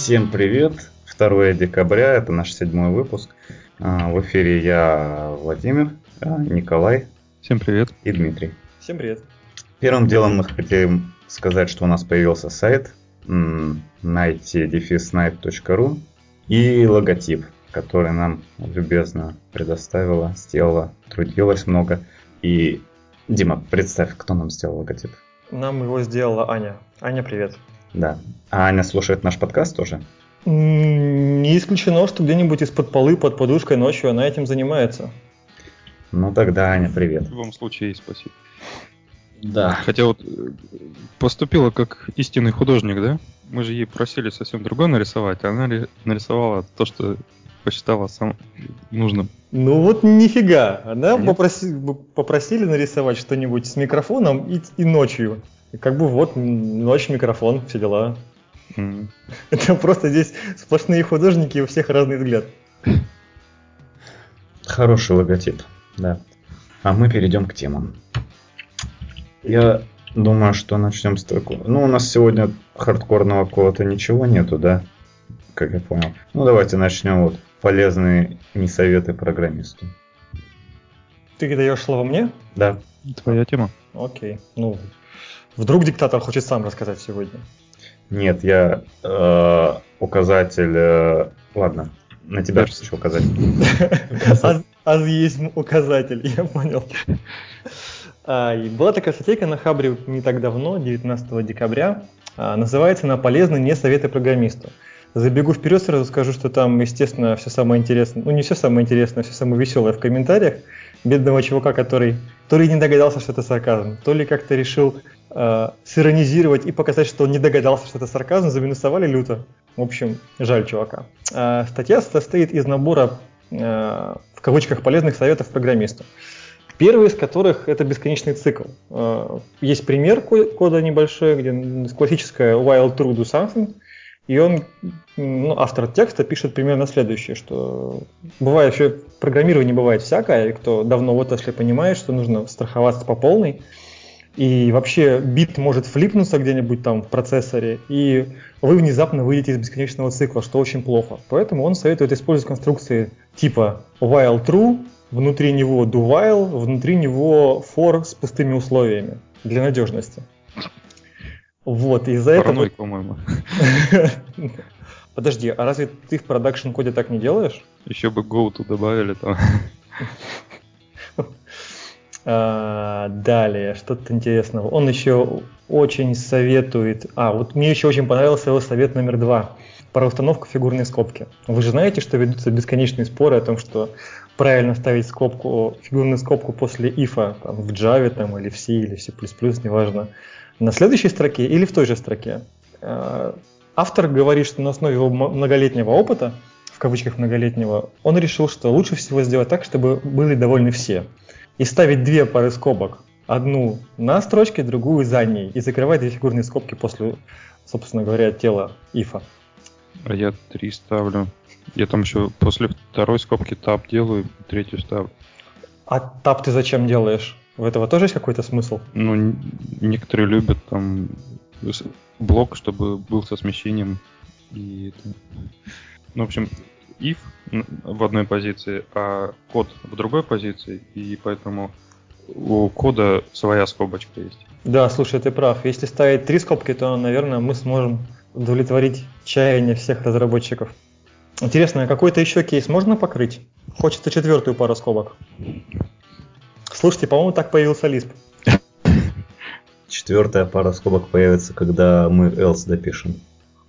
Всем привет! 2 декабря, это наш седьмой выпуск. А, в эфире я, Владимир, а, Николай. Всем привет. И Дмитрий. Всем привет. Первым делом мы хотим сказать, что у нас появился сайт night-night.ru и логотип, который нам любезно предоставила, сделала, трудилась много. И, Дима, представь, кто нам сделал логотип. Нам его сделала Аня. Аня, привет. Да. А Аня слушает наш подкаст тоже? Не исключено, что где-нибудь из-под полы, под подушкой ночью она этим занимается. Ну тогда, Аня, привет. В любом случае, спасибо. Да. Хотя вот э, поступила как истинный художник, да? Мы же ей просили совсем другое нарисовать, а она нарисовала то, что посчитала сам нужным. Ну вот нифига. Она попроси, попросили нарисовать что-нибудь с микрофоном и, и ночью. И как бы вот ночь, микрофон, все дела. Mm. Это просто здесь сплошные художники, и у всех разный взгляд. Хороший логотип, да. А мы перейдем к темам. Я думаю, что начнем с такого. Ну, у нас сегодня хардкорного какого-то ничего нету, да? Как я понял. Ну, давайте начнем вот полезные не советы программисту. Ты даешь слово мне? Да. Твоя тема. Окей. Ну, вдруг диктатор хочет сам рассказать сегодня. Нет, я э, указатель... Э, ладно, на тебя хочу указать. Аз есть указатель, я понял. А, была такая статейка на Хабре не так давно, 19 декабря. А, называется «На полезные не советы программисту». Забегу вперед, сразу скажу, что там, естественно, все самое интересное, ну не все самое интересное, все самое веселое в комментариях. Бедного чувака, который то ли не догадался, что это сарказм, то ли как-то решил э, сиронизировать и показать, что он не догадался, что это сарказм, заминусовали люто. В общем, жаль чувака. Э, статья состоит из набора, э, в кавычках, полезных советов программисту. Первый из которых это бесконечный цикл. Э, есть пример кода небольшой, где классическая while true do something, и он, ну, автор текста пишет примерно следующее, что бывает еще, программирование бывает всякое, и кто давно в отрасли понимает, что нужно страховаться по полной, и вообще бит может флипнуться где-нибудь там в процессоре, и вы внезапно выйдете из бесконечного цикла, что очень плохо. Поэтому он советует использовать конструкции типа while true, внутри него do while, внутри него for с пустыми условиями для надежности. Вот, из-за этого... по-моему. Подожди, а разве ты в продакшн коде так не делаешь? Еще бы go to добавили там. А, далее, что-то интересного. Он еще очень советует... А, вот мне еще очень понравился его совет номер два про установку фигурной скобки. Вы же знаете, что ведутся бесконечные споры о том, что правильно ставить скобку, фигурную скобку после ифа там, в Java там, или в C или в C++, неважно, на следующей строке или в той же строке. А, автор говорит, что на основе его многолетнего опыта, в кавычках многолетнего, он решил, что лучше всего сделать так, чтобы были довольны все и ставить две пары скобок. Одну на строчке, другую за ней. И закрывать две фигурные скобки после, собственно говоря, тела ифа. А я три ставлю. Я там еще после второй скобки тап делаю, третью ставлю. А тап ты зачем делаешь? В этого тоже есть какой-то смысл? Ну, некоторые любят там блок, чтобы был со смещением. И, ну, в общем, if в одной позиции, а код в другой позиции, и поэтому у кода своя скобочка есть. Да, слушай, ты прав. Если ставить три скобки, то, наверное, мы сможем удовлетворить чаяние всех разработчиков. Интересно, а какой-то еще кейс можно покрыть? Хочется четвертую пару скобок. Слушайте, по-моему, так появился Lisp. Четвертая пара скобок появится, когда мы else допишем.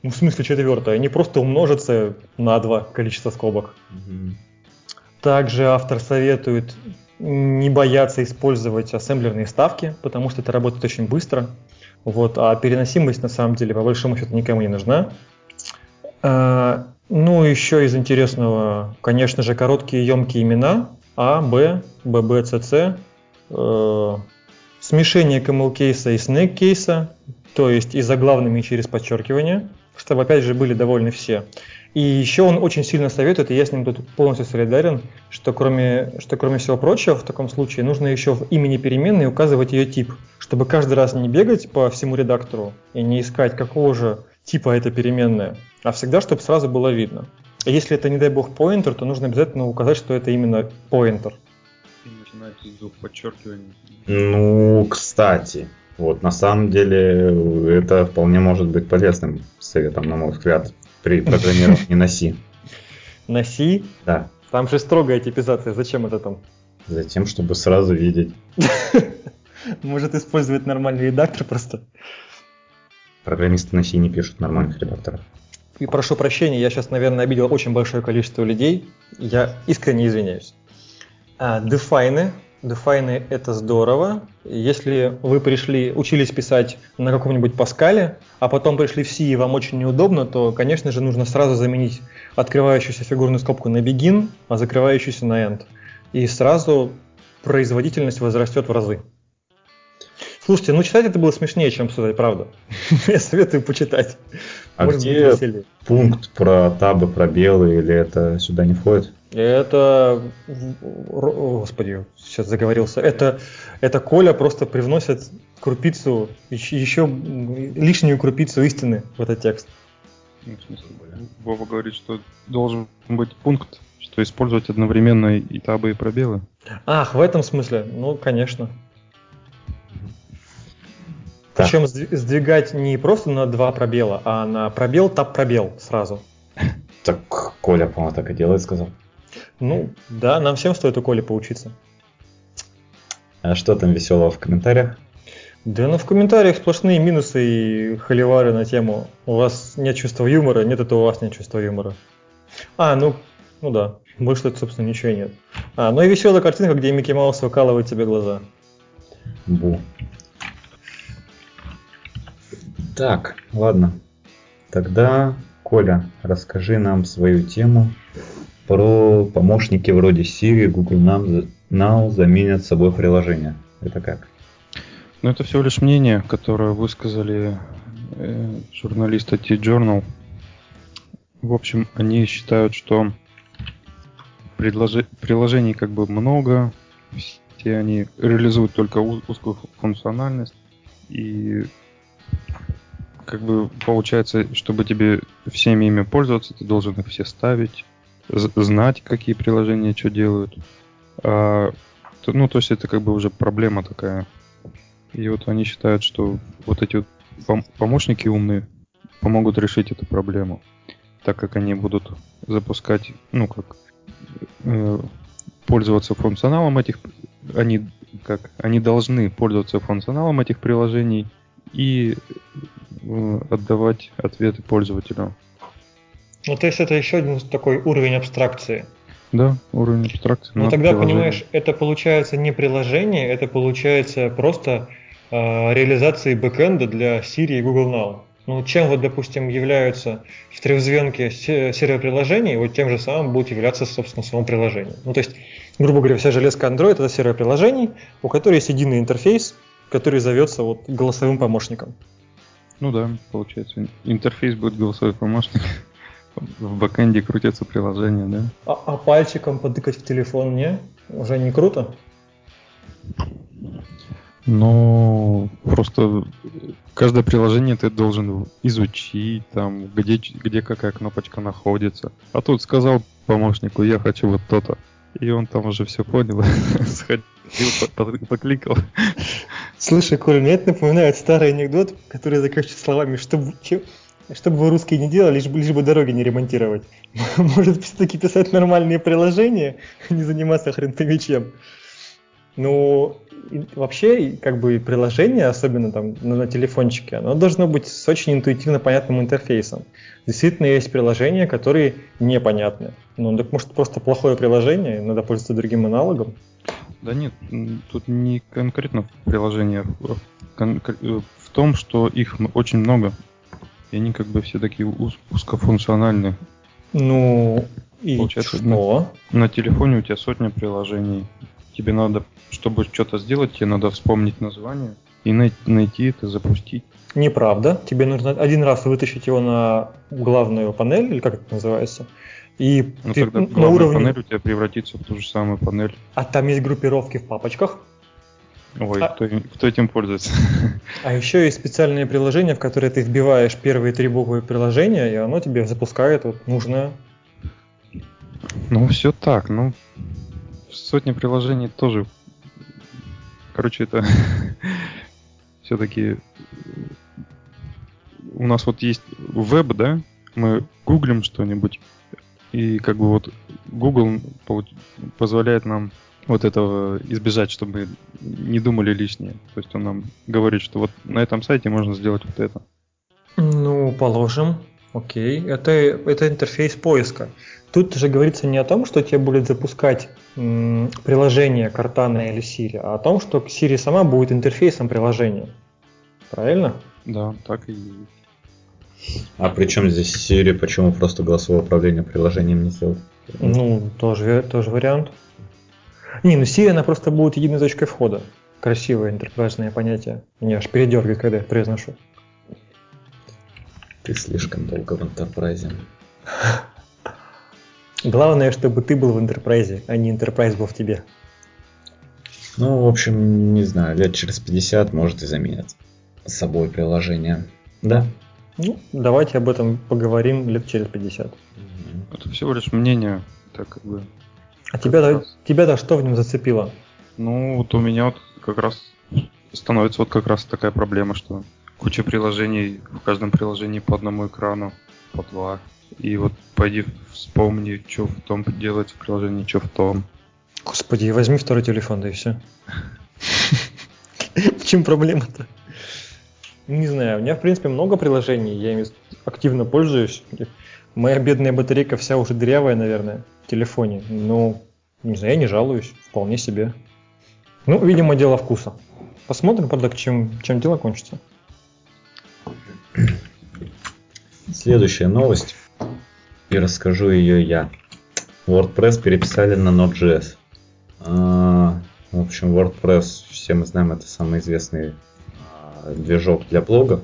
Ну, в смысле четвертая? Не просто умножится на два количество скобок. Угу. Также автор советует не бояться использовать ассемблерные ставки, потому что это работает очень быстро. Вот, а переносимость на самом деле по большому счету никому не нужна. А, ну, еще из интересного, конечно же, короткие емкие имена А, Б, ББ, ЦЦ, э, смешение camel кейса и snake кейса, то есть и заглавными через подчеркивание – чтобы опять же были довольны все. И еще он очень сильно советует, и я с ним тут полностью солидарен, что кроме, что кроме всего прочего, в таком случае нужно еще в имени переменной указывать ее тип, чтобы каждый раз не бегать по всему редактору и не искать, какого же типа эта переменная, а всегда, чтобы сразу было видно. Если это, не дай бог, поинтер, то нужно обязательно указать, что это именно поинтер. Начинается с двух подчеркиваний. Ну, кстати, вот на самом деле это вполне может быть полезным советом, на мой взгляд, при программировании на C. На C? Да. Там же строгая типизация, зачем это там? Затем, чтобы сразу видеть. Может использовать нормальный редактор просто. Программисты на C не пишут нормальных редакторов. И прошу прощения, я сейчас, наверное, обидел очень большое количество людей. Я искренне извиняюсь. А, дефайны. Дефайны это здорово. Если вы пришли, учились писать на каком-нибудь Паскале, а потом пришли в C и вам очень неудобно, то, конечно же, нужно сразу заменить открывающуюся фигурную скобку на begin, а закрывающуюся на end. И сразу производительность возрастет в разы. Слушайте, ну читать это было смешнее, чем обсуждать, правда. Я советую почитать. А Может где быть, веселее. пункт про табы, пробелы, или это сюда не входит? Это, господи, сейчас заговорился. Это, это Коля просто привносит крупицу, еще, еще лишнюю крупицу истины в этот текст. Ну, в смысле, Вова говорит, что должен быть пункт, что использовать одновременно и табы, и пробелы. Ах, в этом смысле? Ну, конечно. Так. Причем сдви- сдвигать не просто на два пробела, а на пробел, тап пробел сразу. Так Коля, по-моему, так и делает, сказал. Ну, да, нам всем стоит у Коли поучиться. А что там веселого в комментариях? Да ну в комментариях сплошные минусы и холивары на тему «У вас нет чувства юмора, нет, это у вас нет чувства юмора». А, ну, ну да, больше тут, собственно, ничего и нет. А, ну и веселая картинка, где Микки Маус выкалывает тебе глаза. Бу. Так, ладно. Тогда, Коля, расскажи нам свою тему про помощники вроде Siri, Google Now, Now заменят собой приложение. Это как? Но это всего лишь мнение, которое высказали э, журналисты T-Journal. В общем, они считают, что предложи- приложений как бы много, все они реализуют только узкую фу- функциональность, и как бы получается, чтобы тебе всеми ими пользоваться, ты должен их все ставить, знать, какие приложения что делают. А, ну, то есть это как бы уже проблема такая. И вот они считают, что вот эти вот пом- помощники умные помогут решить эту проблему, так как они будут запускать, ну как э, пользоваться функционалом этих, они как они должны пользоваться функционалом этих приложений и отдавать ответы пользователю. Ну, то есть это еще один такой уровень абстракции. Да, уровень абстракции. Ну, тогда, приложение. понимаешь, это получается не приложение, это получается просто э, реализации бэкэнда для Siri и Google Now. Ну, чем вот, допустим, являются в трезвенке се- сервер-приложений, вот тем же самым будут являться, собственно, само приложение. Ну, то есть, грубо говоря, вся железка Android это сервер приложений, у которой есть единый интерфейс, который зовется вот голосовым помощником. Ну да, получается. Интерфейс будет голосовой помощник. В бэкэнде крутятся приложения, да? А, а пальчиком потыкать в телефон не? Уже не круто? Но просто каждое приложение ты должен изучить, там, где, где какая кнопочка находится. А тут сказал помощнику, я хочу вот то-то. И он там уже все понял, сходил, по- по- покликал. Слушай, Коля, мне это напоминает старый анекдот, который заканчивается словами, чтобы, чем- чтобы вы русские не делали, лишь бы, лишь бы дороги не ремонтировать. Может, все-таки писать нормальные приложения, а не заниматься хрентовичем. Ну, и вообще, и как бы приложение, особенно там на, на телефончике, оно должно быть с очень интуитивно понятным интерфейсом. Действительно, есть приложения, которые непонятны. Ну, так может просто плохое приложение, надо пользоваться другим аналогом. Да нет, тут не конкретно в приложениях, а в э, в том, что их очень много. И они как бы все такие уз- узкофункциональные. Ну, и Получается, что? На телефоне у тебя сотня приложений. Тебе надо, чтобы что-то сделать, тебе надо вспомнить название и най- найти это, запустить. Неправда. Тебе нужно один раз вытащить его на главную панель, или как это называется, и Но ты тогда на Ну, уровне... панель у тебя превратится в ту же самую панель. А там есть группировки в папочках. Ой, а... кто, кто этим пользуется? А еще есть специальные приложения, в которые ты вбиваешь первые три буквы приложения, и оно тебе запускает вот нужное. Ну, все так. Ну, сотни приложений тоже. Короче, это все-таки у нас вот есть веб, да? Мы гуглим что-нибудь, и как бы вот Google позволяет нам вот этого избежать, чтобы не думали лишнее. То есть он нам говорит, что вот на этом сайте можно сделать вот это. Ну, положим. Окей. Это, это интерфейс поиска. Тут же говорится не о том, что тебе будет запускать м, приложение Cortana или Siri, а о том, что Siri сама будет интерфейсом приложения. Правильно? Да, так и а при чем здесь Siri? Почему просто голосовое управление приложением не сделать? Ну, тоже, тоже вариант. Не, ну Siri, она просто будет единой точкой входа. Красивое интерпрайзное понятие. Меня аж передергивает, когда я произношу. Ты слишком долго в интерпрайзе. Главное, чтобы ты был в интерпрайзе, а не интерпрайз был в тебе. Ну, в общем, не знаю, лет через 50 может и заменят с собой приложение. Да? Ну, давайте об этом поговорим лет через 50. Это всего лишь мнение, так как бы. А тебя-то, тебя-то что в нем зацепило? Ну, вот у меня вот как раз становится вот как раз такая проблема, что куча приложений, в каждом приложении по одному экрану, по два. И вот пойди вспомни, что в том делать в приложении, что в том. Господи, возьми второй телефон, да и все. В чем проблема-то? Не знаю, у меня, в принципе, много приложений, я ими активно пользуюсь. Моя бедная батарейка вся уже дырявая, наверное, в телефоне. Но, не знаю, я не жалуюсь, вполне себе. Ну, видимо, дело вкуса. Посмотрим, правда, к чем, чем дело кончится. Следующая новость, и расскажу ее я. WordPress переписали на Node.js. А, в общем, WordPress, все мы знаем, это самый известный движок для блогов.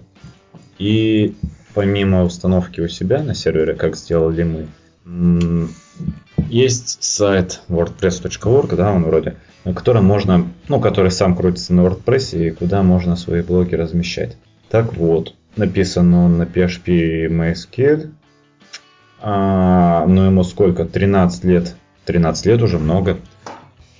И помимо установки у себя на сервере, как сделали мы, есть сайт wordpress.org, да, он вроде, на котором можно, ну, который сам крутится на WordPress и куда можно свои блоги размещать. Так вот, написан он на PHP MySQL, а, ну ему сколько, 13 лет, 13 лет уже много.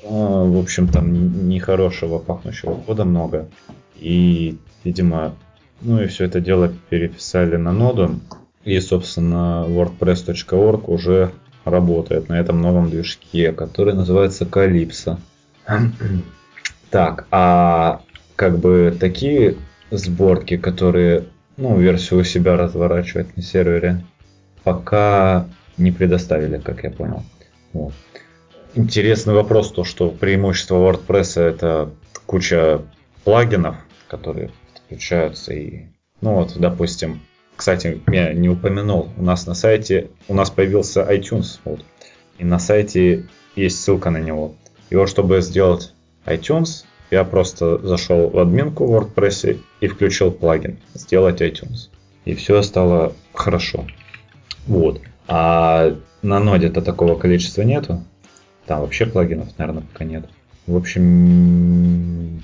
А, в общем, там нехорошего пахнущего кода много. И Видимо, ну и все это дело переписали на ноду. И, собственно, WordPress.org уже работает на этом новом движке, который называется Calypso. Так, а как бы такие сборки, которые, ну, версию у себя разворачивать на сервере, пока не предоставили, как я понял. Вот. Интересный вопрос, то, что преимущество WordPress это куча плагинов, которые включаются и, ну вот, допустим, кстати, я не упомянул, у нас на сайте, у нас появился iTunes, вот, и на сайте есть ссылка на него. И вот, чтобы сделать iTunes, я просто зашел в админку в WordPress и включил плагин «Сделать iTunes». И все стало хорошо. Вот. А на ноде-то такого количества нету. Там вообще плагинов, наверное, пока нет. В общем,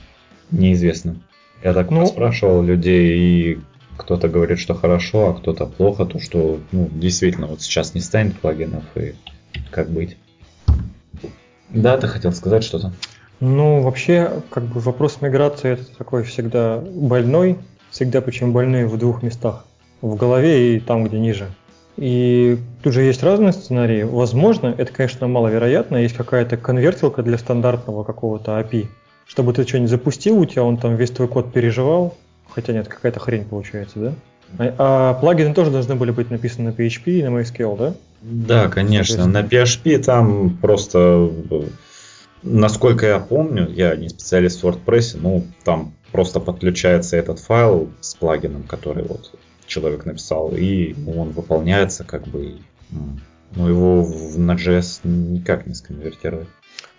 неизвестно. Я так ну, спрашивал людей, и кто-то говорит, что хорошо, а кто-то плохо, то что ну, действительно вот сейчас не станет плагинов, и как быть. Да, ты хотел сказать что-то? Ну, вообще, как бы вопрос миграции это такой всегда больной, всегда причем больной в двух местах. В голове и там, где ниже. И тут же есть разные сценарии. Возможно, это, конечно, маловероятно, есть какая-то конвертилка для стандартного какого-то API, чтобы ты что-нибудь запустил, у тебя он там весь твой код переживал, хотя нет, какая-то хрень получается, да? А, а плагины тоже должны были быть написаны на PHP и на MySQL, да? Да, конечно. На PHP там просто, насколько я помню, я не специалист в WordPress, ну там просто подключается этот файл с плагином, который вот человек написал, и он выполняется как бы, ну его на JS никак не сконвертировать.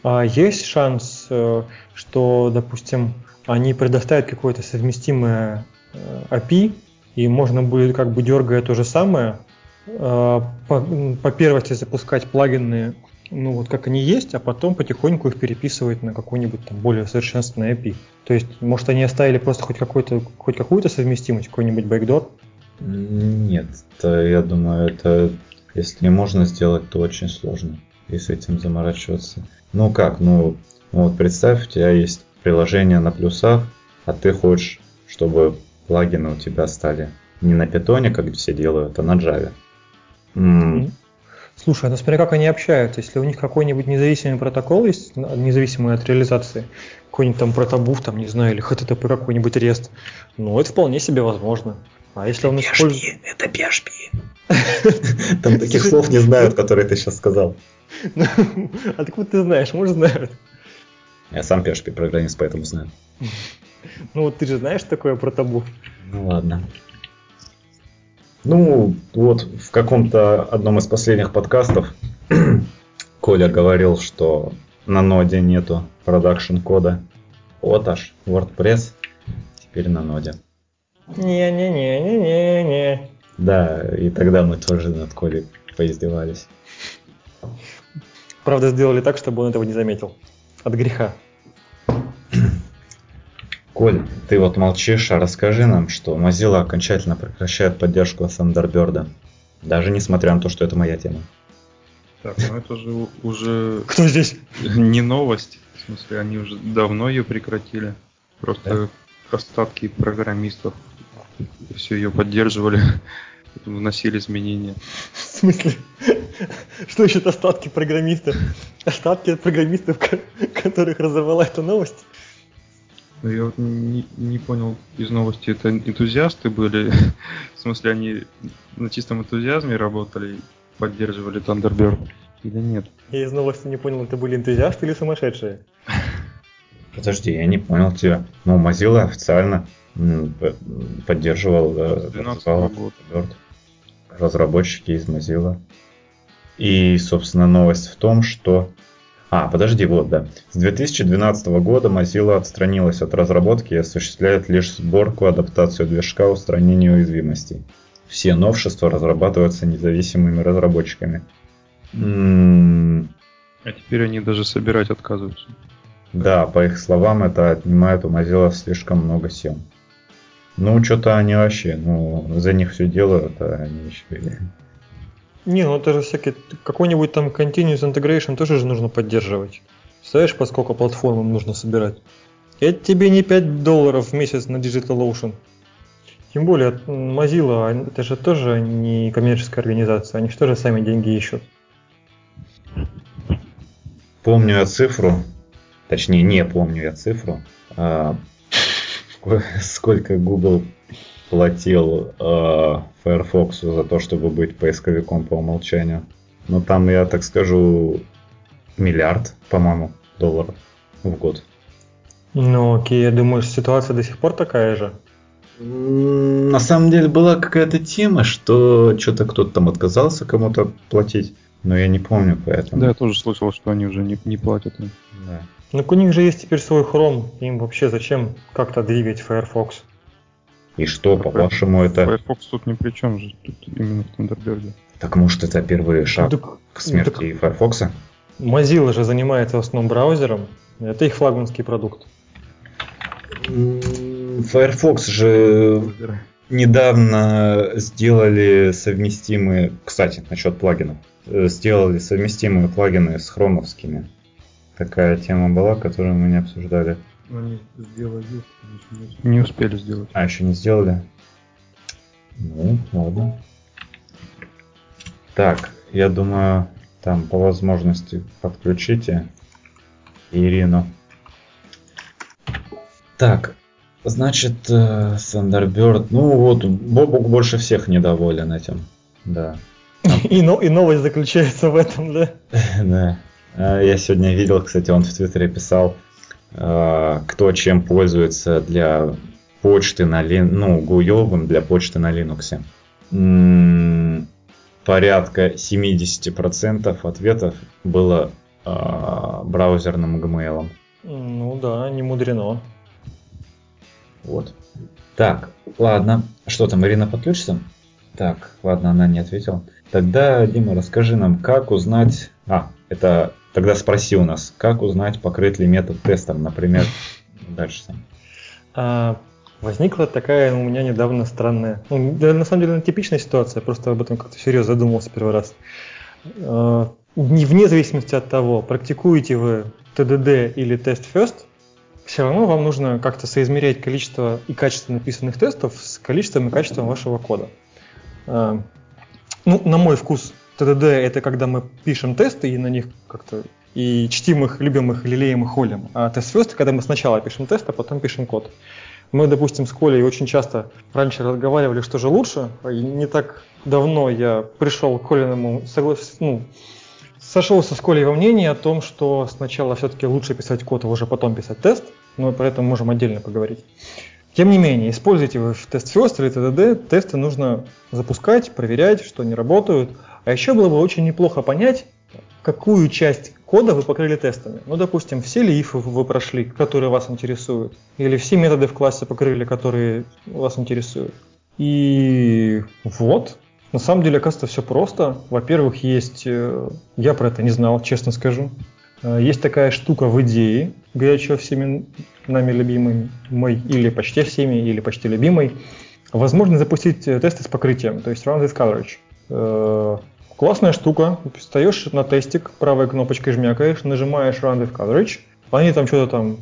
А есть шанс, э, что, допустим, они предоставят какое-то совместимое э, API, и можно будет, как бы дергая то же самое, э, по, по первости запускать плагины ну вот как они есть, а потом потихоньку их переписывать на какой-нибудь там более совершенственный API. То есть, может, они оставили просто хоть, какой-то, хоть какую-то совместимость, какой-нибудь бэкдор? Нет, я думаю, это если можно сделать, то очень сложно, и с этим заморачиваться. Ну как, ну, ну вот представь, у тебя есть приложение на плюсах, а ты хочешь, чтобы плагины у тебя стали не на питоне, как все делают, а на Java. М- Слушай, ну смотря как они общаются, если у них какой-нибудь независимый протокол есть, независимый от реализации, какой-нибудь там протобуф, там, не знаю, или HTTP какой-нибудь REST, ну это вполне себе возможно. А если он использует... Это PHP. Там таких слов не знают, которые ты сейчас сказал. Откуда ты знаешь? Может, знают. Я сам PHP программист, поэтому знаю. Ну вот ты же знаешь такое протобуф. Ну ладно. Ну, вот в каком-то одном из последних подкастов Коля говорил, что на ноде нету продакшн кода. Вот аж WordPress теперь на ноде. Не-не-не-не-не-не. Да, и тогда мы тоже над Колей поиздевались. Правда, сделали так, чтобы он этого не заметил. От греха. Коль, ты вот молчишь, а расскажи нам, что Mozilla окончательно прекращает поддержку Thunderbird. Даже несмотря на то, что это моя тема. Так, ну это же уже Кто здесь? не новость. В смысле, они уже давно ее прекратили. Просто остатки программистов все ее поддерживали, вносили изменения. В смысле? Что еще остатки программистов? Остатки от программистов, ко- которых разорвала эта новость? Ну, я вот не, не понял из новости, это энтузиасты были? В смысле, они на чистом энтузиазме работали и поддерживали Thunderbird? Или нет? Я из новости не понял, это были энтузиасты или сумасшедшие? Подожди, я не понял тебя. Ну, Mozilla официально поддерживал э, С 12 развал года. Thunderbird. разработчики из Mozilla. И, собственно, новость в том, что... А, подожди, вот, да. С 2012 года Mozilla отстранилась от разработки и осуществляет лишь сборку, адаптацию движка, устранение уязвимостей. Все новшества разрабатываются независимыми разработчиками. М, А теперь они даже собирать отказываются. Да, по их словам, это отнимает у Mozilla слишком много сил. Ну, что-то они вообще, ну, за них все делают, а они еще и... Не, ну это же всякие... Какой-нибудь там Continuous Integration тоже же нужно поддерживать. Представляешь, по сколько платформ им нужно собирать? Это тебе не 5 долларов в месяц на DigitalOcean. Тем более, Mozilla, а это же тоже не коммерческая организация, они же тоже сами деньги ищут. Помню я цифру, точнее, не помню я цифру, ско- сколько Google платил а, Firefox за то, чтобы быть поисковиком по умолчанию. Ну, там, я так скажу, миллиард, по-моему, долларов в год. Ну окей, я думаю, что ситуация до сих пор такая же. На самом деле была какая-то тема, что что-то кто-то там отказался кому-то платить, но я не помню поэтому. Да, я тоже слышал, что они уже не, не платят. Да. Ну у них же есть теперь свой Chrome, им вообще зачем как-то двигать Firefox? И что, по-вашему, это... Firefox тут ни при чем же, тут именно в Thunderbird. Так может это первый шаг Так- к смерти так Firefox? Mozilla же занимается в основном браузером, это их флагманский продукт. Firefox же недавно сделали совместимые, кстати, насчет плагинов, э, сделали совместимые плагины с хромовскими. Такая тема была, которую мы не обсуждали. Они сделали, не успели сделать. А, еще не сделали? Ну, ладно. Так, я думаю, там по возможности подключите Ирину. Так, значит, э, Thunderbird, ну вот, Бобук больше всех недоволен этим. Да. И, но, и новость заключается в этом, да? Да. А, Я сегодня видел, кстати, он в Твиттере писал, а, кто чем пользуется для почты на Лин... ну, гуевым для почты на Linux. М, Порядка 70% ответов было а, браузерным Gmail. Ну да, не мудрено. Вот. Так, ладно. Что там, Ирина подключится? Так, ладно, она не ответила. Тогда, Дима, расскажи нам, как узнать... А, Это тогда спроси у нас, как узнать, покрыт ли метод тестом, например, дальше сам. А, возникла такая у меня недавно странная, ну, на самом деле типичная ситуация, просто об этом как-то серьезно задумался первый раз. А, вне зависимости от того, практикуете вы TDD или тест first, все равно вам нужно как-то соизмерять количество и качество написанных тестов с количеством и качеством вашего кода. А, ну, на мой вкус, TDD это когда мы пишем тесты и на них как-то и чтим их, любим их, лелеем и холим. А тест first, когда мы сначала пишем тест, а потом пишем код. Мы, допустим, с Колей очень часто раньше разговаривали, что же лучше. И не так давно я пришел к Колиному, соглас... ну, сошелся с Колей во мнении о том, что сначала все-таки лучше писать код, а уже потом писать тест, но про это можем отдельно поговорить. Тем не менее, используйте вы в тест first или TDD, тесты нужно запускать, проверять, что они работают. А еще было бы очень неплохо понять, какую часть кода вы покрыли тестами. Ну, допустим, все ли ифы вы прошли, которые вас интересуют, или все методы в классе покрыли, которые вас интересуют. И вот, на самом деле, оказывается, все просто. Во-первых, есть, э, я про это не знал, честно скажу. Э, есть такая штука в идее, горячо всеми нами любимый, мой, или почти всеми, или почти любимый. Возможно запустить э, тесты с покрытием, то есть rounded coverage. Классная штука. Встаешь на тестик, правой кнопочкой жмякаешь, нажимаешь Rounded Coverage. Они там что-то там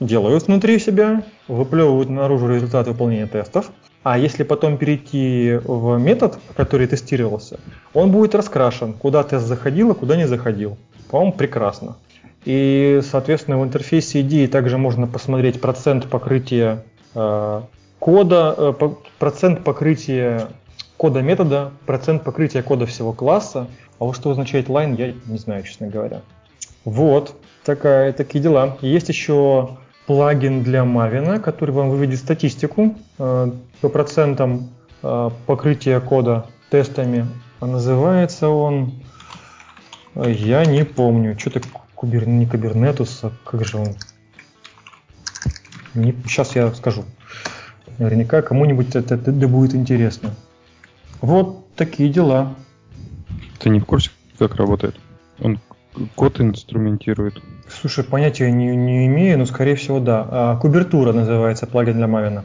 делают внутри себя, выплевывают наружу результаты выполнения тестов. А если потом перейти в метод, который тестировался, он будет раскрашен, куда тест заходил и куда не заходил. По-моему, прекрасно. И, соответственно, в интерфейсе идеи также можно посмотреть процент покрытия э, кода, э, процент покрытия кода метода, процент покрытия кода всего класса. А вот что означает line, я не знаю, честно говоря. Вот, такая, такие дела. Есть еще плагин для Maven, который вам выведет статистику э, по процентам э, покрытия кода тестами. А называется он, э, я не помню, что-то кубер, не Kubernetes, а как же он? Не, сейчас я скажу. Наверняка кому-нибудь это, это, это будет интересно. Вот такие дела. Ты не в курсе, как работает? Он код инструментирует. Слушай, понятия не, не имею, но скорее всего да. А, Cobertura называется плагин для Maven а.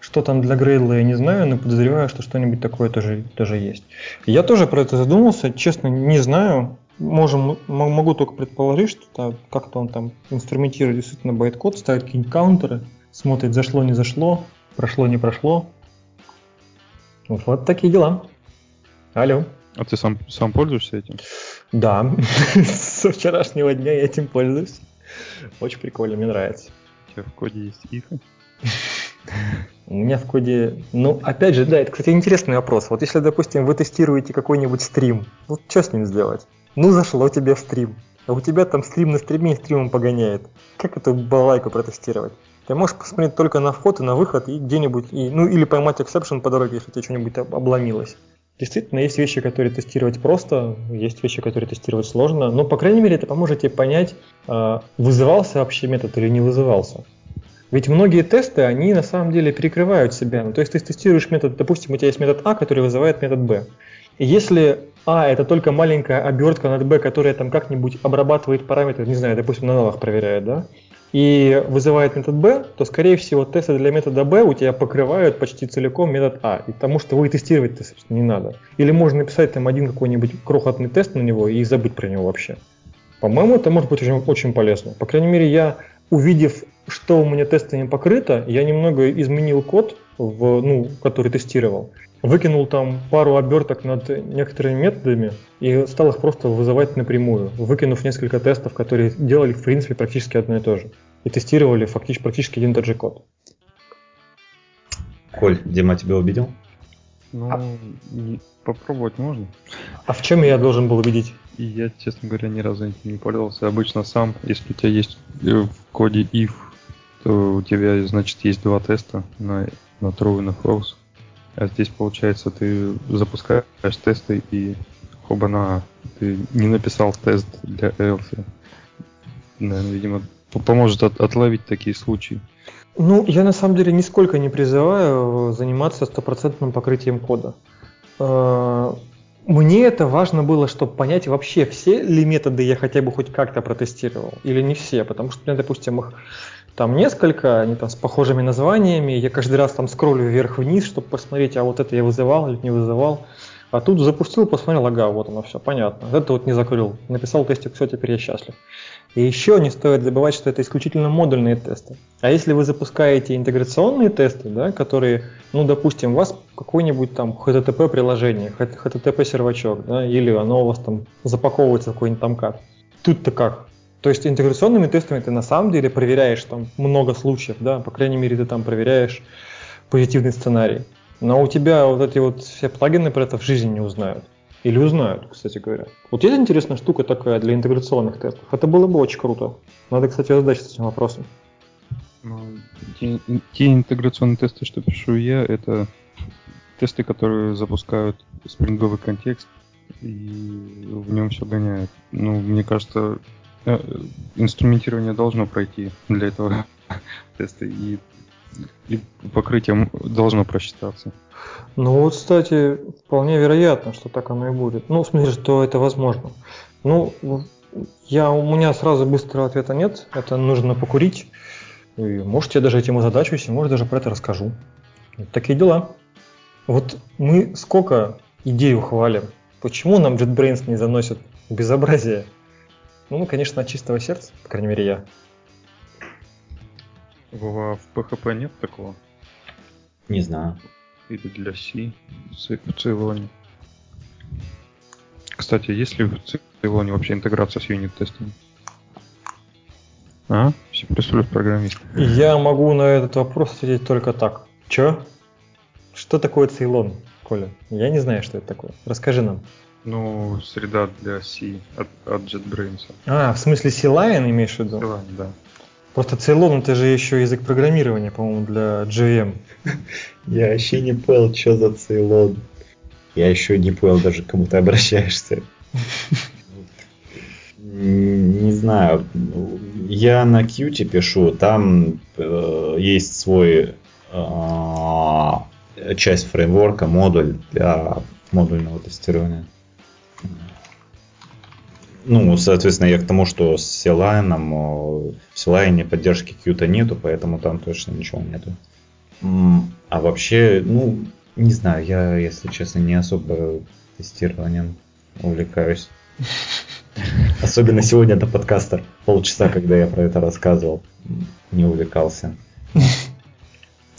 Что там для Gradle а я не знаю, но подозреваю, что что-нибудь такое тоже, тоже есть. Я тоже про это задумался, честно, не знаю. Можем, могу только предположить, что как-то он там инструментирует действительно байт-код, ставит какие-нибудь counter ы, смотрит, зашло, не зашло, прошло, не прошло. Вот, такие дела. Алло. А ты сам, сам пользуешься этим? Да, со вчерашнего дня я этим пользуюсь. Очень прикольно, мне нравится. У тебя в коде есть ифы? У меня в коде... Ну, опять же, да, это, кстати, интересный вопрос. Вот если, допустим, вы тестируете какой-нибудь стрим, вот что с ним сделать? Ну, зашло тебе в стрим, а у тебя там стрим на стриме и стримом погоняет. Как эту балайку протестировать? Ты можешь посмотреть только на вход и на выход, и где-нибудь, и, ну или поймать exception по дороге, если тебе что-нибудь обломилось. Действительно, есть вещи, которые тестировать просто, есть вещи, которые тестировать сложно, но, по крайней мере, это поможет тебе понять, а, вызывался вообще метод или не вызывался. Ведь многие тесты, они на самом деле перекрывают себя. Ну, то есть ты тестируешь метод, допустим, у тебя есть метод А, который вызывает метод Б. И если А это только маленькая обертка над Б, которая там как-нибудь обрабатывает параметры, не знаю, допустим, на null ах проверяет, да, и вызывает метод B, то, скорее всего, тесты для метода B у тебя покрывают почти целиком метод А, и потому что вы тестировать-то, собственно, не надо. Или можно написать там один какой-нибудь крохотный тест на него и забыть про него вообще. По-моему, это может быть очень, очень полезно. По крайней мере, я, увидев, что у меня тестами покрыто, я немного изменил код, в, ну, который тестировал. Выкинул там пару оберток над некоторыми методами и стал их просто вызывать напрямую, выкинув несколько тестов, которые делали, в принципе, практически одно и то же. И тестировали фактически, практически один и тот же код. Коль, Дима тебя убедил? Ну, а... попробовать можно. А в чем я должен был убедить? И я, честно говоря, ни разу этим не пользовался. Обычно сам, если у тебя есть в коде if, то у тебя, значит, есть два теста на, на true и на false. А здесь, получается, ты запускаешь тесты и хоба-на, ты не написал тест для else. Наверное, видимо, поможет от, отловить такие случаи. Ну, я на самом деле нисколько не призываю заниматься стопроцентным покрытием кода. А, мне это важно было, чтобы понять вообще, все ли методы я хотя бы хоть как-то протестировал, или не все, потому что, у меня, допустим, их там несколько, они там с похожими названиями, я каждый раз там скроллю вверх-вниз, чтобы посмотреть, а вот это я вызывал или не вызывал. А тут запустил, посмотрел, ага, вот оно все, понятно. Это вот не закрыл. Написал тестик, все, теперь я счастлив. И еще не стоит забывать, что это исключительно модульные тесты. А если вы запускаете интеграционные тесты, да, которые, ну, допустим, у вас какой-нибудь там HTTP приложение, HTTP сервачок, да, или оно у вас там запаковывается в какой-нибудь там кат. Тут-то как? То есть интеграционными тестами ты на самом деле проверяешь там много случаев, да, по крайней мере ты там проверяешь позитивный сценарий. Но у тебя вот эти вот все плагины про это в жизни не узнают. Или узнают, кстати говоря. Вот есть интересная штука такая для интеграционных тестов. Это было бы очень круто. Надо, кстати, задачиться этим вопросом. Ну, те, те интеграционные тесты, что пишу я, это тесты, которые запускают спринговый контекст и в нем все гоняют. Ну, мне кажется, э, инструментирование должно пройти для этого теста, и, и покрытие должно просчитаться. Ну вот, кстати, вполне вероятно, что так оно и будет. Ну, в смысле, что это возможно. Ну, я, у меня сразу быстрого ответа нет. Это нужно покурить. И, может, я даже этим озадачусь, и может, даже про это расскажу. Вот такие дела. Вот мы сколько идей ухвалим. Почему нам JetBrains не заносит безобразие? Ну, конечно, от чистого сердца, по крайней мере, я. Вова, в PHP нет такого? Не знаю или для C в Ceylon. Кстати, есть ли в Ceylon вообще интеграция с юнит-тестами? А? C++ программист. Я могу на этот вопрос ответить только так. Чё? Что такое Ceylon, Коля? Я не знаю, что это такое. Расскажи нам. Ну, среда для C от, от JetBrains. А, в смысле C-Line имеешь в виду? C-Line, да. Просто Ceylon это же еще язык программирования, по-моему, для JVM. Я вообще не понял, что за Ceylon. Я еще не понял даже, к кому ты обращаешься. Не знаю. Я на Qt пишу, там э, есть свой э, часть фреймворка, модуль для модульного тестирования. Ну, соответственно, я к тому, что с C-Line, в C-Line поддержки Qt нету, поэтому там точно ничего нету. А вообще, ну, не знаю, я, если честно, не особо тестированием увлекаюсь. Особенно сегодня это подкастер. Полчаса, когда я про это рассказывал, не увлекался.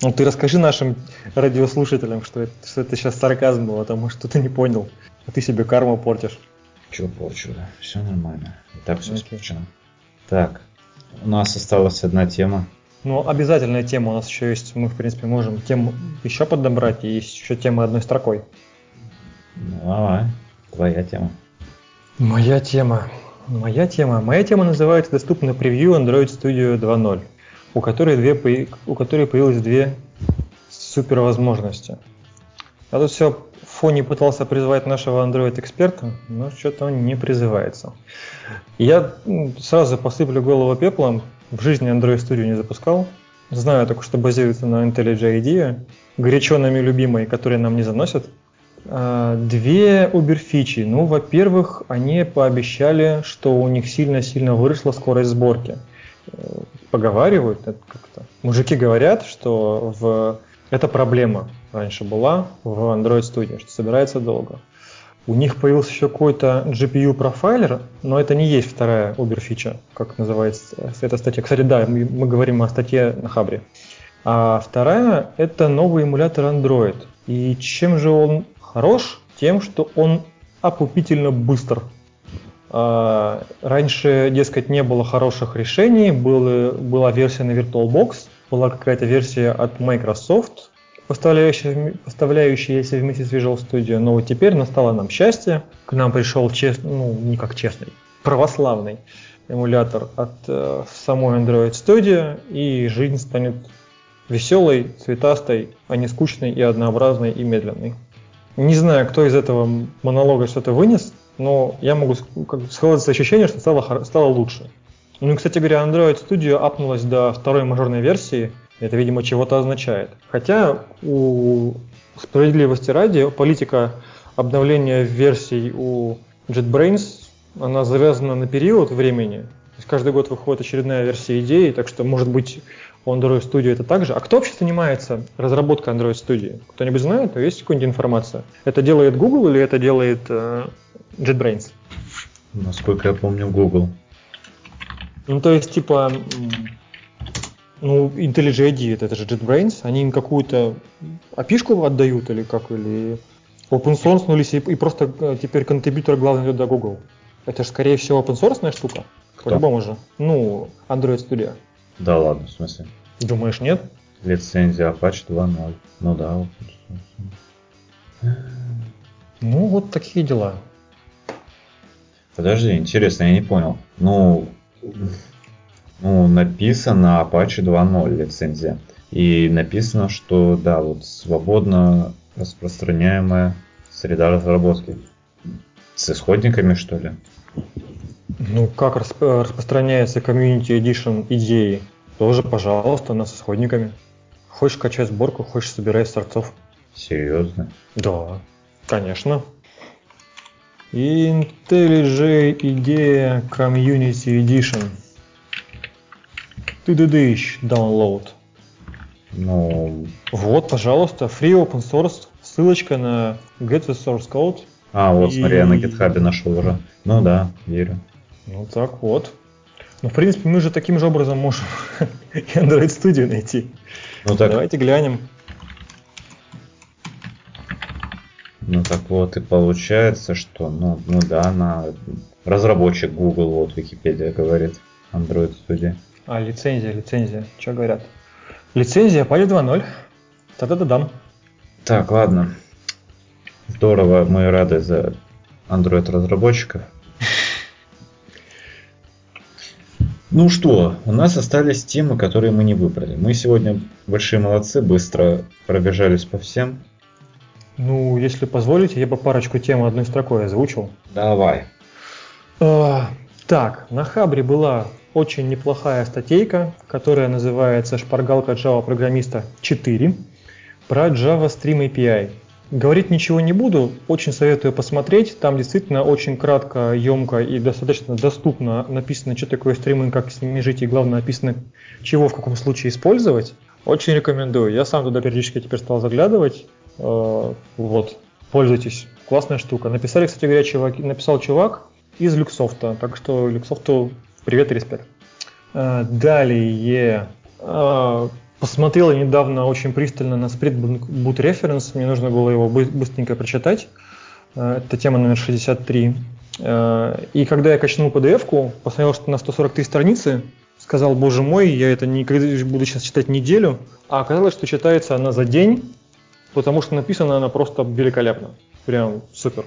Ну ты расскажи нашим радиослушателям, что это, что это сейчас сарказм был, потому что ты не понял, а ты себе карму портишь. Чего порчу? Все нормально. И так все испорчено. Так, у нас осталась одна тема. Ну, обязательная тема у нас еще есть. Мы, в принципе, можем тему еще подобрать, и есть еще тема одной строкой. Ну, давай, твоя тема. Моя тема. Моя тема. Моя тема называется «Доступно превью Android Studio 2.0», у которой, две, у которой появилось две супервозможности. Я тут все фоне пытался призвать нашего Android-эксперта, но что-то он не призывается. Я сразу посыплю голову пеплом. В жизни Android Studio не запускал. Знаю только, что базируется на IntelliJ IDEA, горячо нами любимой, которые нам не заносят. А, две Uber-фичи. Ну, во-первых, они пообещали, что у них сильно-сильно выросла скорость сборки. Поговаривают, это как-то. Мужики говорят, что в... это проблема раньше была в Android Studio, что собирается долго. У них появился еще какой-то GPU профайлер, но это не есть вторая Uber фича, как называется эта статья. Кстати, да, мы, говорим о статье на Хабре. А вторая – это новый эмулятор Android. И чем же он хорош? Тем, что он опупительно быстр. А, раньше, дескать, не было хороших решений, было, была версия на VirtualBox, была какая-то версия от Microsoft, поставляющая, поставляющаяся вместе с Visual Studio. Но вот теперь настало нам счастье. К нам пришел честный, ну, не как честный, православный эмулятор от э, самой Android Studio, и жизнь станет веселой, цветастой, а не скучной и однообразной и медленной. Не знаю, кто из этого монолога что-то вынес, но я могу складываться ощущение, что стало, стало лучше. Ну и, кстати говоря, Android Studio апнулась до второй мажорной версии – это, видимо, чего-то означает. Хотя у справедливости ради политика обновление версий у JetBrains, она завязана на период времени. То есть каждый год выходит очередная версия идеи, так что, может быть, у Android Studio это также. А кто вообще занимается разработкой Android Studio? Кто-нибудь знает? Есть какая-нибудь информация? Это делает Google или это делает э, JetBrains? Насколько я помню, Google. Ну, то есть, типа, ну, IntelliJ это же JetBrains, они им какую-то опишку отдают или как, или open source, ну, или и просто э, теперь контрибьютор главный идет до Google. Это же, скорее всего, open source штука. По-любому же. Ну, Android Studio. Да ладно, в смысле? Думаешь, нет? Лицензия Apache 2.0. Ну да, open source. Ну, вот такие дела. Подожди, интересно, я не понял. Ну, ну, написано Apache 2.0 лицензия. И написано, что да, вот свободно распространяемая среда разработки. С исходниками, что ли? Ну, как расп- распространяется Community Edition идеи? Тоже, пожалуйста, нас с исходниками. Хочешь качать сборку, хочешь собирай с торцов. Серьезно? Да, конечно. IntelliJ идея Community Edition. Ты дыдыщ, download. Ну... Вот, пожалуйста, free open source, ссылочка на get the source code. А, вот, и... смотри, я на GitHub нашел уже. Ну да, верю. Ну так вот. Ну, в принципе, мы же таким же образом можем и Android Studio найти. Ну, так... Давайте глянем. Ну так вот и получается, что, ну, ну да, на разработчик Google, вот Википедия говорит, Android Studio. А, лицензия, лицензия. Что говорят? Лицензия Pali 2.0. Та-да-да дам. Так, ладно. Здорово, мы рады за Android разработчиков. Ну что, у нас остались темы, которые мы не выбрали. Мы сегодня большие молодцы, быстро пробежались по всем. Ну, если позволите, я бы парочку тем одной строкой озвучил. Давай. А, так, на Хабре была очень неплохая статейка, которая называется «Шпаргалка Java программиста 4» про Java Stream API. Говорить ничего не буду, очень советую посмотреть. Там действительно очень кратко, емко и достаточно доступно написано, что такое стриминг, как с ними жить и главное написано, чего в каком случае использовать. Очень рекомендую. Я сам туда периодически теперь стал заглядывать. Э, вот, пользуйтесь. Классная штука. Написали, кстати говоря, чувак, написал чувак из Люксофта. Так что Люксофту привет и респект. Э, далее э, Посмотрел я недавно очень пристально на Split Boot Reference, мне нужно было его быстренько прочитать. Это тема номер 63. Э, и когда я качнул PDF-ку, посмотрел, что на 143 страницы, сказал, боже мой, я это никогда буду сейчас читать неделю, а оказалось, что читается она за день, потому что написана она просто великолепно. Прям супер.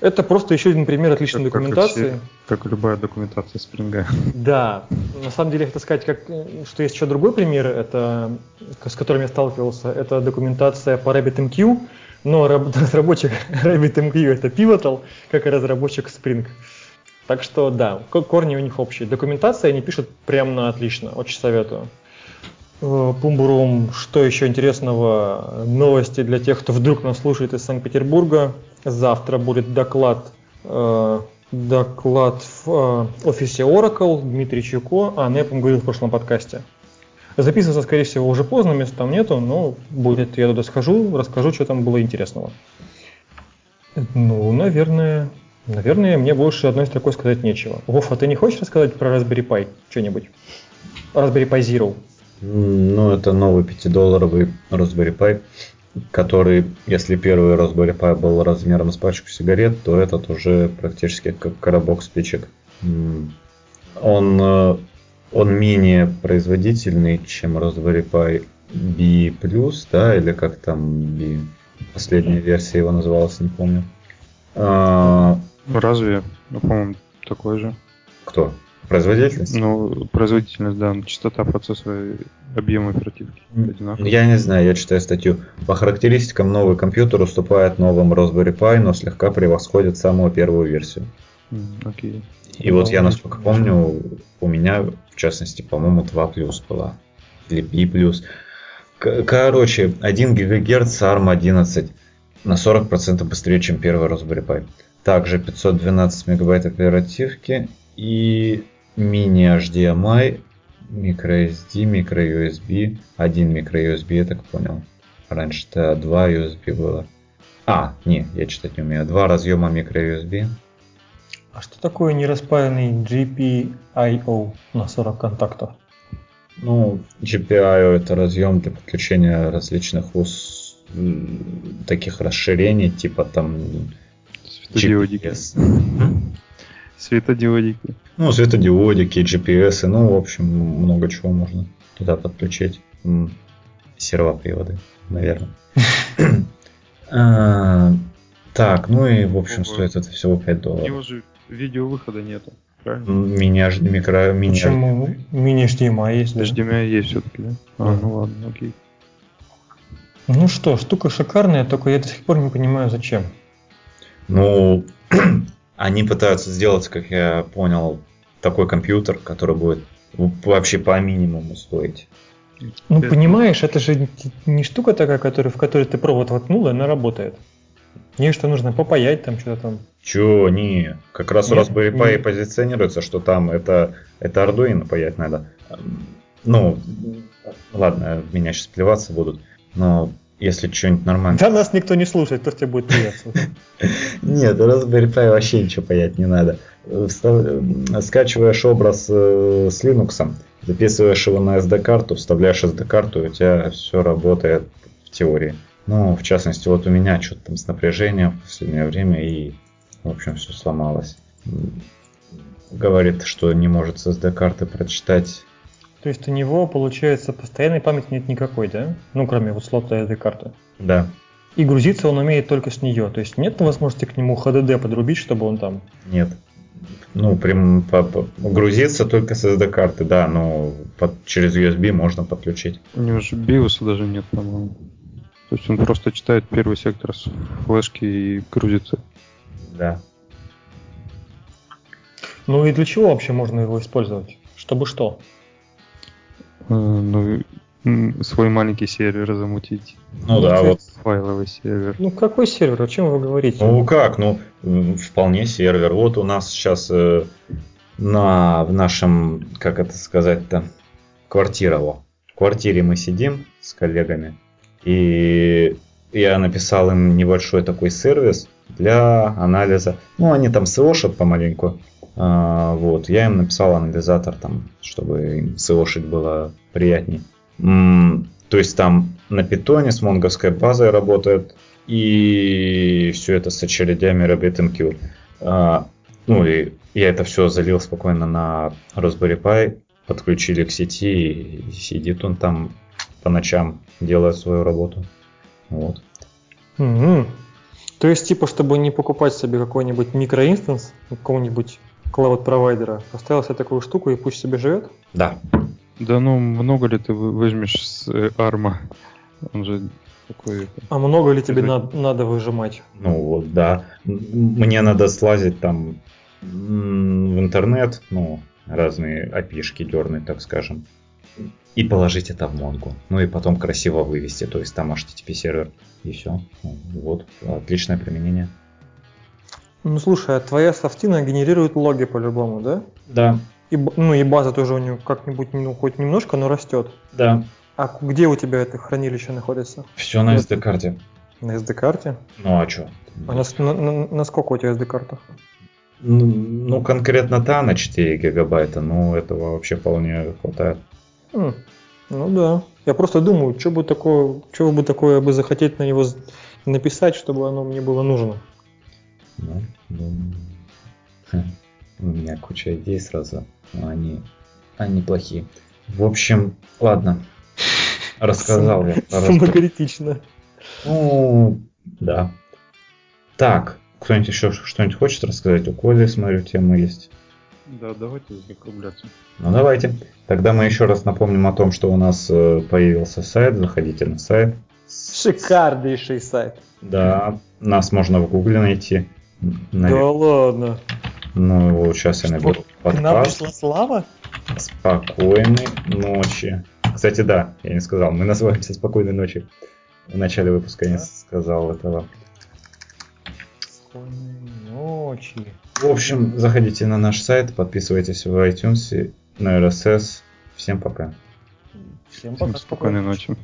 Это просто еще один пример отличной как, документации. Как, как любая документация спринга. Да, на самом деле, я хотел сказать, как, что есть еще другой пример, это, с которым я сталкивался, это документация по RabbitMQ, но разработчик RabbitMQ это Pivotal, как и разработчик Spring. Так что да, корни у них общие. Документация они пишут прям на отлично, очень советую. Э, Пумбурум, что еще интересного? Новости для тех, кто вдруг нас слушает из Санкт-Петербурга. Завтра будет доклад, э, доклад в э, офисе Oracle Дмитрий Чуко, а я говорил в прошлом подкасте. Записываться, скорее всего, уже поздно, места там нету, но будет, я туда схожу, расскажу, что там было интересного. Ну, наверное, наверное, мне больше одной строкой сказать нечего. Вов, а ты не хочешь рассказать про Raspberry Pi что-нибудь? Raspberry Pi Zero. Ну, это новый 5-долларовый Raspberry Pi, который, если первый Raspberry Pi был размером с пачку сигарет, то этот уже практически как коробок спичек. Он, э, он менее производительный, чем Raspberry Pi B+, да, или как там B, последняя версия его называлась, не помню. А... Разве? Ну, по-моему, такой же. Кто? Производительность? Ну, производительность, да. Частота процессора, объем оперативки одинаковый. Я не знаю, я читаю статью. По характеристикам новый компьютер уступает новым Raspberry Pi, но слегка превосходит самую первую версию. Окей. И вот я, насколько помню, у меня, в частности, по-моему, 2 плюс была. Или B плюс. Короче, 1 ГГц ARM 11. на 40% быстрее, чем первый Raspberry Pi. Также 512 мегабайт оперативки и мини HDMI, microSD, microUSB, один microUSB, я так понял. Раньше-то два USB было. А, не, я читать не умею. Два разъема microUSB. А что такое нераспаянный GPIO на 40 контактов? Ну, GPIO это разъем для подключения различных ус... таких расширений, типа там Светодиодики. GPS. Светодиодики. Ну, светодиодики, GPS, ну, в общем, много чего можно туда подключить. Сервоприводы, наверное. А, Так, ну и, в общем, стоит это всего 5 У долларов. него же видеовыхода нету. Правильно? Мини, микро, мини, Почему мини HDMI есть? да? HDMI есть все-таки, да? А, ну ладно, окей. Ну что, штука шикарная, только я до сих пор не понимаю, зачем. Ну, они пытаются сделать, как я понял, такой компьютер, который будет вообще по минимуму стоить. Ну, понимаешь, это же не штука такая, которая, в которой ты провод воткнул, и она работает. Ей что нужно попаять там, что-то там. Чё, не, как раз у Нет, Raspberry Pi не- позиционируется, что там это, это Arduino паять надо. Ну, ладно, меня сейчас плеваться будут, но если что-нибудь нормально... Да нас никто не слушает, то тебе будет приятно. Нет, Raspberry Pi вообще ничего паять не надо. Скачиваешь образ э, с Linux, записываешь его на SD-карту, вставляешь SD-карту, и у тебя все работает в теории. Ну, в частности, вот у меня что-то там с напряжением в последнее время, и, в общем, все сломалось. Говорит, что не может с SD-карты прочитать. То есть у него, получается, постоянной памяти нет никакой, да? Ну, кроме вот слота этой карты. Да, И грузиться он умеет только с нее. То есть нет возможности к нему HDD подрубить, чтобы он там... нет. Ну, прям по- по- грузиться только с SD-карты, да, но под- через USB можно подключить. У него же биоса даже нет, по-моему. То есть он просто читает первый сектор с флешки и грузится. Да. Ну и для чего вообще можно его использовать? Чтобы что? Э, Ну, свой маленький сервер замутить. Ну да, вот. Файловый сервер. Ну какой сервер? О чем вы говорите? Ну как, ну вполне сервер. Вот у нас сейчас э, на в нашем, как это сказать-то, квартира. во. В квартире мы сидим с коллегами, и я написал им небольшой такой сервис для анализа. Ну, они там SEOшат помаленьку. А, вот, я им написал анализатор там, чтобы им SEOшить было приятней. М, То есть там на питоне с монговской базой работает, и все это с очередями RabbitMQ. А, ну и я это все залил спокойно на Raspberry Pi, подключили к сети, и сидит он там по ночам, делает свою работу. Вот. Мгм. То есть, типа, чтобы не покупать себе какой-нибудь микроинстанс какого-нибудь клауд-провайдера, поставил себе такую штуку и пусть себе живет? Да. Да ну, много ли ты вы- возьмешь с э, арма? Он же такой... А много ли тебе Это- над- надо выжимать? Ну вот, да. Мне надо слазить там в интернет, ну, разные опишки дернуть, так скажем, и положить это в Монгу. Ну и потом красиво вывести, то есть там HTTP сервер, и все. Вот, отличное применение. Ну слушай, а твоя софтина генерирует логи по-любому, да? Да, И, ну и база тоже у нее как-нибудь, ну хоть немножко, но растет. да. А где у тебя это хранилище находится? Все на SD-карте. На SD-карте? Ну а что? А на, на- на- сколько у тебя SD-карта? Ну, конкретно та на 4 гигабайта, ну, этого вообще вполне хватает. М, Ну да. Я просто думаю, что бы такое, что бы такое бы захотеть на него написать, чтобы оно мне было нужно. Ну, думаю, хм, у меня куча идей сразу, но они, они плохие. В общем, ладно. Рассказал я. Самокритично. Ну, да. Так, кто-нибудь еще что-нибудь хочет рассказать? У Коли, смотрю, тема есть. Да, давайте закругляться. Ну давайте. Тогда мы еще раз напомним о том, что у нас э, появился сайт. Заходите на сайт. Шикарнейший сайт. Да, нас можно в гугле найти. М, Да ладно. Ну, сейчас я наберу К нам подкаст. пришла слава? Спокойной ночи. Кстати, да, я не сказал, мы называемся Спокойной ночи. В начале выпуска я не Да. сказал этого. Спокойной ночи. В общем, заходите на наш сайт, подписывайтесь в iTunes, на RSS. Всем пока. Всем Всем пока. спокойной ночи.